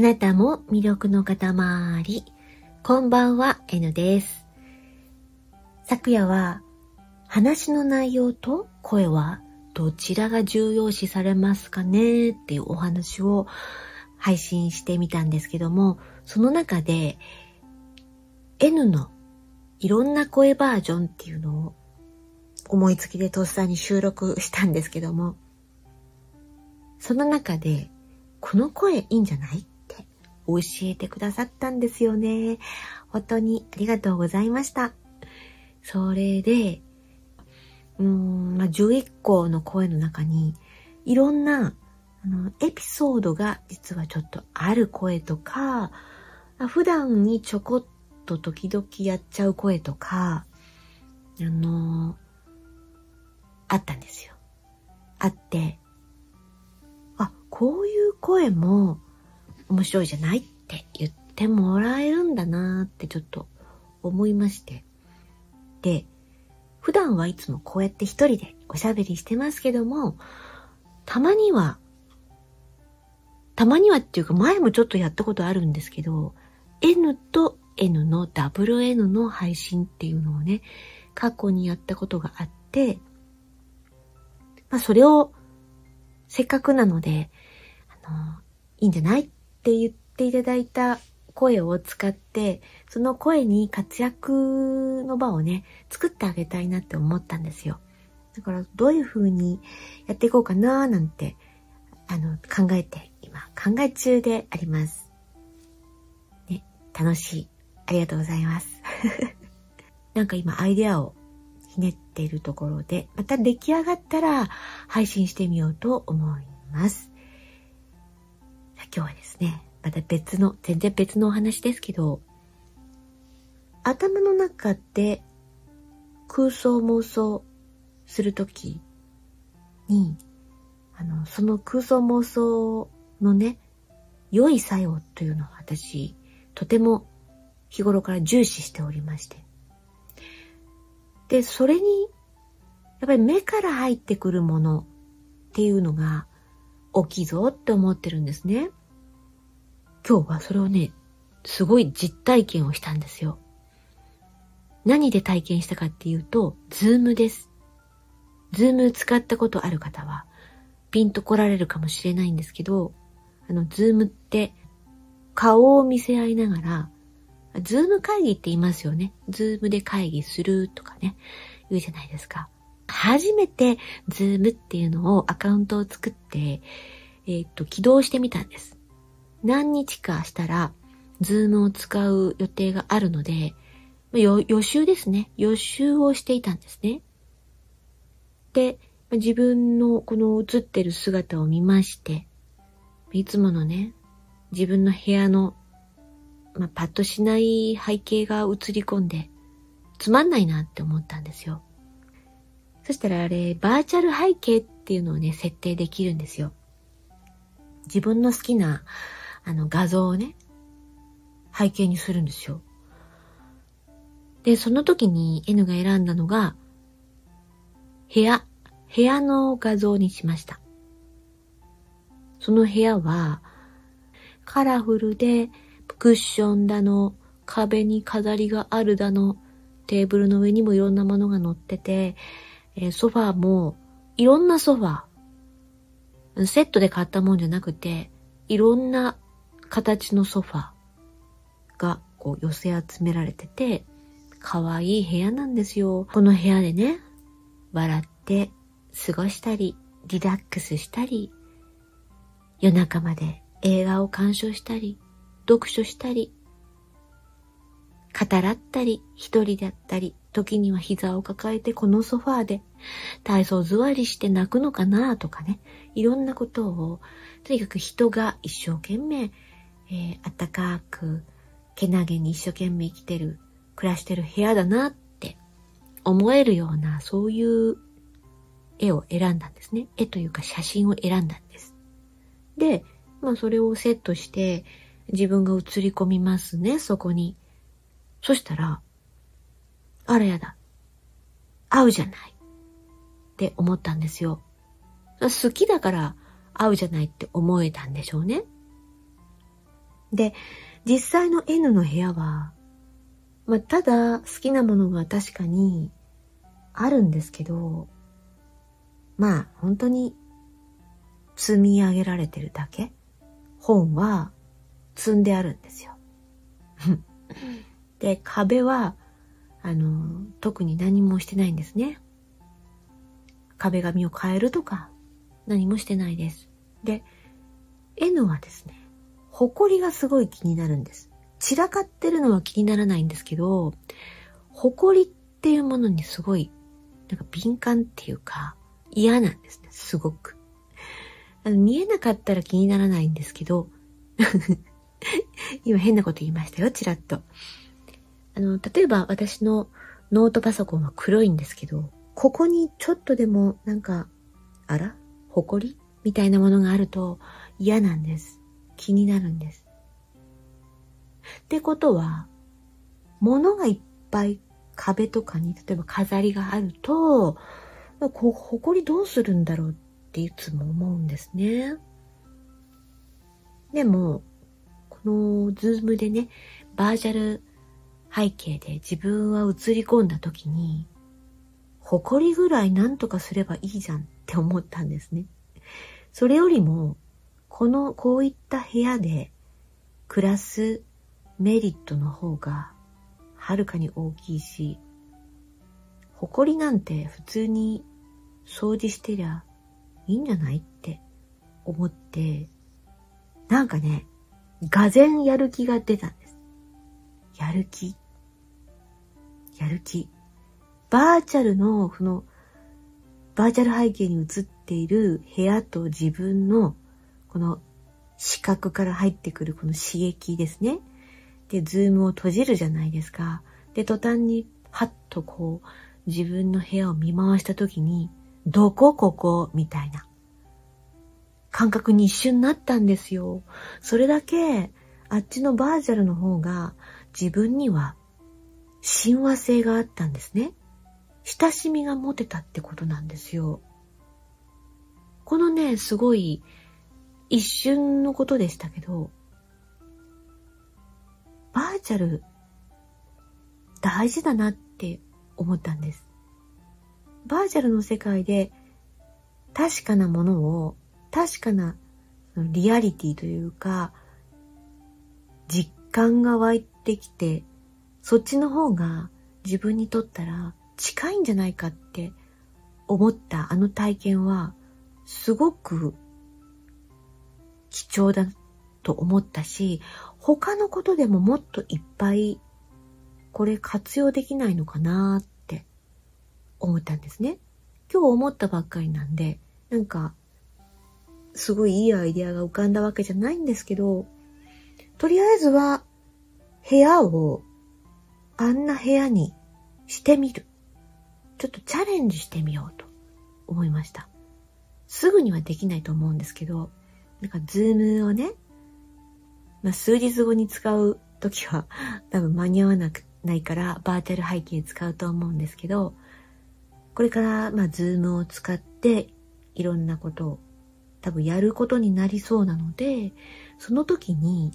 あなたも魅力の塊。こんばんは、N です。昨夜は、話の内容と声はどちらが重要視されますかねっていうお話を配信してみたんですけども、その中で N のいろんな声バージョンっていうのを思いつきでとっさに収録したんですけども、その中でこの声いいんじゃない？教えてくださったんですよね。本当にありがとうございました。それで、うーん、まあ、11個の声の中に、いろんな、あの、エピソードが実はちょっとある声とか、普段にちょこっと時々やっちゃう声とか、あのあったんですよ。あって、あ、こういう声も面白いじゃないって言ってもらえるんだなってちょっと思いまして。で、普段はいつもこうやって一人でおしゃべりしてますけども、たまには、たまにはっていうか前もちょっとやったことあるんですけど、N と N の WN の配信っていうのをね、過去にやったことがあって、まあそれをせっかくなので、あの、いいんじゃないって言っていただいた声を使って、その声に活躍の場をね、作ってあげたいなって思ったんですよ。だからどういう風にやっていこうかななんて、あの、考えて、今考え中であります。ね、楽しい。ありがとうございます。なんか今アイデアをひねっているところで、また出来上がったら配信してみようと思います。今日はですね、また別の、全然別のお話ですけど、頭の中で空想妄想するときに、あの、その空想妄想のね、良い作用というのを私、とても日頃から重視しておりまして。で、それに、やっぱり目から入ってくるものっていうのが大きいぞって思ってるんですね。今日はそれをね、すごい実体験をしたんですよ。何で体験したかっていうと、ズームです。ズーム使ったことある方は、ピンと来られるかもしれないんですけど、あの、ズームって顔を見せ合いながら、ズーム会議って言いますよね。ズームで会議するとかね、言うじゃないですか。初めてズームっていうのをアカウントを作って、えっ、と、起動してみたんです。何日かしたら、ズームを使う予定があるので、予習ですね。予習をしていたんですね。で、自分のこの映ってる姿を見まして、いつものね、自分の部屋の、まあ、パッとしない背景が映り込んで、つまんないなって思ったんですよ。そしたらあれ、バーチャル背景っていうのをね、設定できるんですよ。自分の好きなあの画像をね、背景にするんですよ。で、その時に N が選んだのが、部屋、部屋の画像にしました。その部屋は、カラフルで、クッションだの、壁に飾りがあるだの、テーブルの上にもいろんなものが乗ってて、え、ソファーも、いろんなソファー、セットで買ったもんじゃなくて、いろんな形のソファがこう寄せ集められてて、可愛い部屋なんですよ。この部屋でね、笑って過ごしたり、リラックスしたり、夜中まで映画を鑑賞したり、読書したり、語らったり、一人だったり、時には膝を抱えてこのソファーで体操座りして泣くのかなとかね、いろんなことを、とにかく人が一生懸命えー、あったかく、けなげに一生懸命生きてる、暮らしてる部屋だなって思えるような、そういう絵を選んだんですね。絵というか写真を選んだんです。で、まあそれをセットして自分が映り込みますね、そこに。そしたら、あらやだ。合うじゃない。って思ったんですよ。好きだから合うじゃないって思えたんでしょうね。で、実際の N の部屋は、まあ、ただ好きなものが確かにあるんですけど、まあ、本当に積み上げられてるだけ？本は積んであるんですよ。で、壁は、あの、特に何もしてないんですね。壁紙を変えるとか、何もしてないです。で、N はですね、埃がすごい気になるんです。散らかってるのは気にならないんですけど、埃っていうものにすごい、なんか敏感っていうか、嫌なんですね、すごく。あの見えなかったら気にならないんですけど、今変なこと言いましたよ、ちらっと。あの、例えば私のノートパソコンは黒いんですけど、ここにちょっとでもなんか、あら？埃みたいなものがあると嫌なんです。気になるんです。ってことは、物がいっぱい壁とかに、例えば飾りがあると、こ埃どうするんだろうっていつも思うんですね。でも、このズームでね、バーチャル背景で自分は映り込んだ時に、埃ぐらいなんとかすればいいじゃんって思ったんですね。それよりも、この、こういった部屋で暮らすメリットの方がはるかに大きいし、埃なんて普通に掃除してりゃいいんじゃないって思って、なんかね、がぜんやる気が出たんです。やる気。やる気。バーチャルの、その、バーチャル背景に映っている部屋と自分の、この視覚から入ってくるこの刺激ですね。で、ズームを閉じるじゃないですか。で、途端に、はっとこう、自分の部屋を見回した時に、どこここ？みたいな感覚に一瞬なったんですよ。それだけ、あっちのバーチャルの方が自分には親和性があったんですね。親しみが持てたってことなんですよ。このね、すごい一瞬のことでしたけど、バーチャル大事だなって思ったんです。バーチャルの世界で確かなものを確かなリアリティというか実感が湧いてきてそっちの方が自分にとったら近いんじゃないかって思ったあの体験はすごく貴重だと思ったし他のことでももっといっぱいこれ活用できないのかなって思ったんですね。今日思ったばっかりなんで、なんか、すごいいいアイデアが浮かんだわけじゃないんですけど、とりあえずは部屋をあんな部屋にしてみる。ちょっとチャレンジしてみようと思いました。すぐにはできないと思うんですけど、なんかズームをね、まあ、数日後に使うときは 多分間に合わなくないからバーチャル背景使うと思うんですけど、これからまあズームを使っていろんなことを多分やることになりそうなので、その時に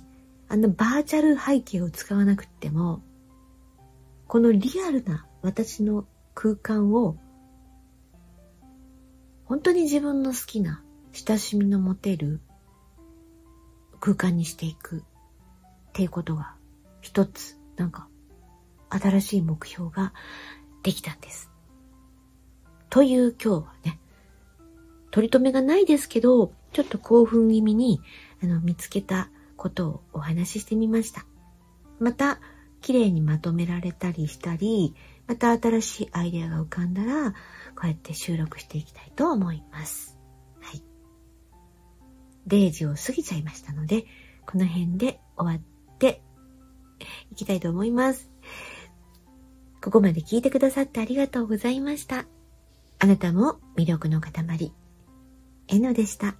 あのバーチャル背景を使わなくても、このリアルな私の空間を本当に自分の好きな親しみの持てる空間にしていくっていうことが一つなんか新しい目標ができたんです。という今日はね、取り留めがないですけど、ちょっと興奮気味にあの見つけたことをお話ししてみました。また、綺麗にまとめられたりしたり、また新しいアイデアが浮かんだら、こうやって収録していきたいと思います。0時を過ぎちゃいましたので、この辺で終わっていきたいと思います。ここまで聞いてくださってありがとうございました。あなたも魅力の塊、えのでした。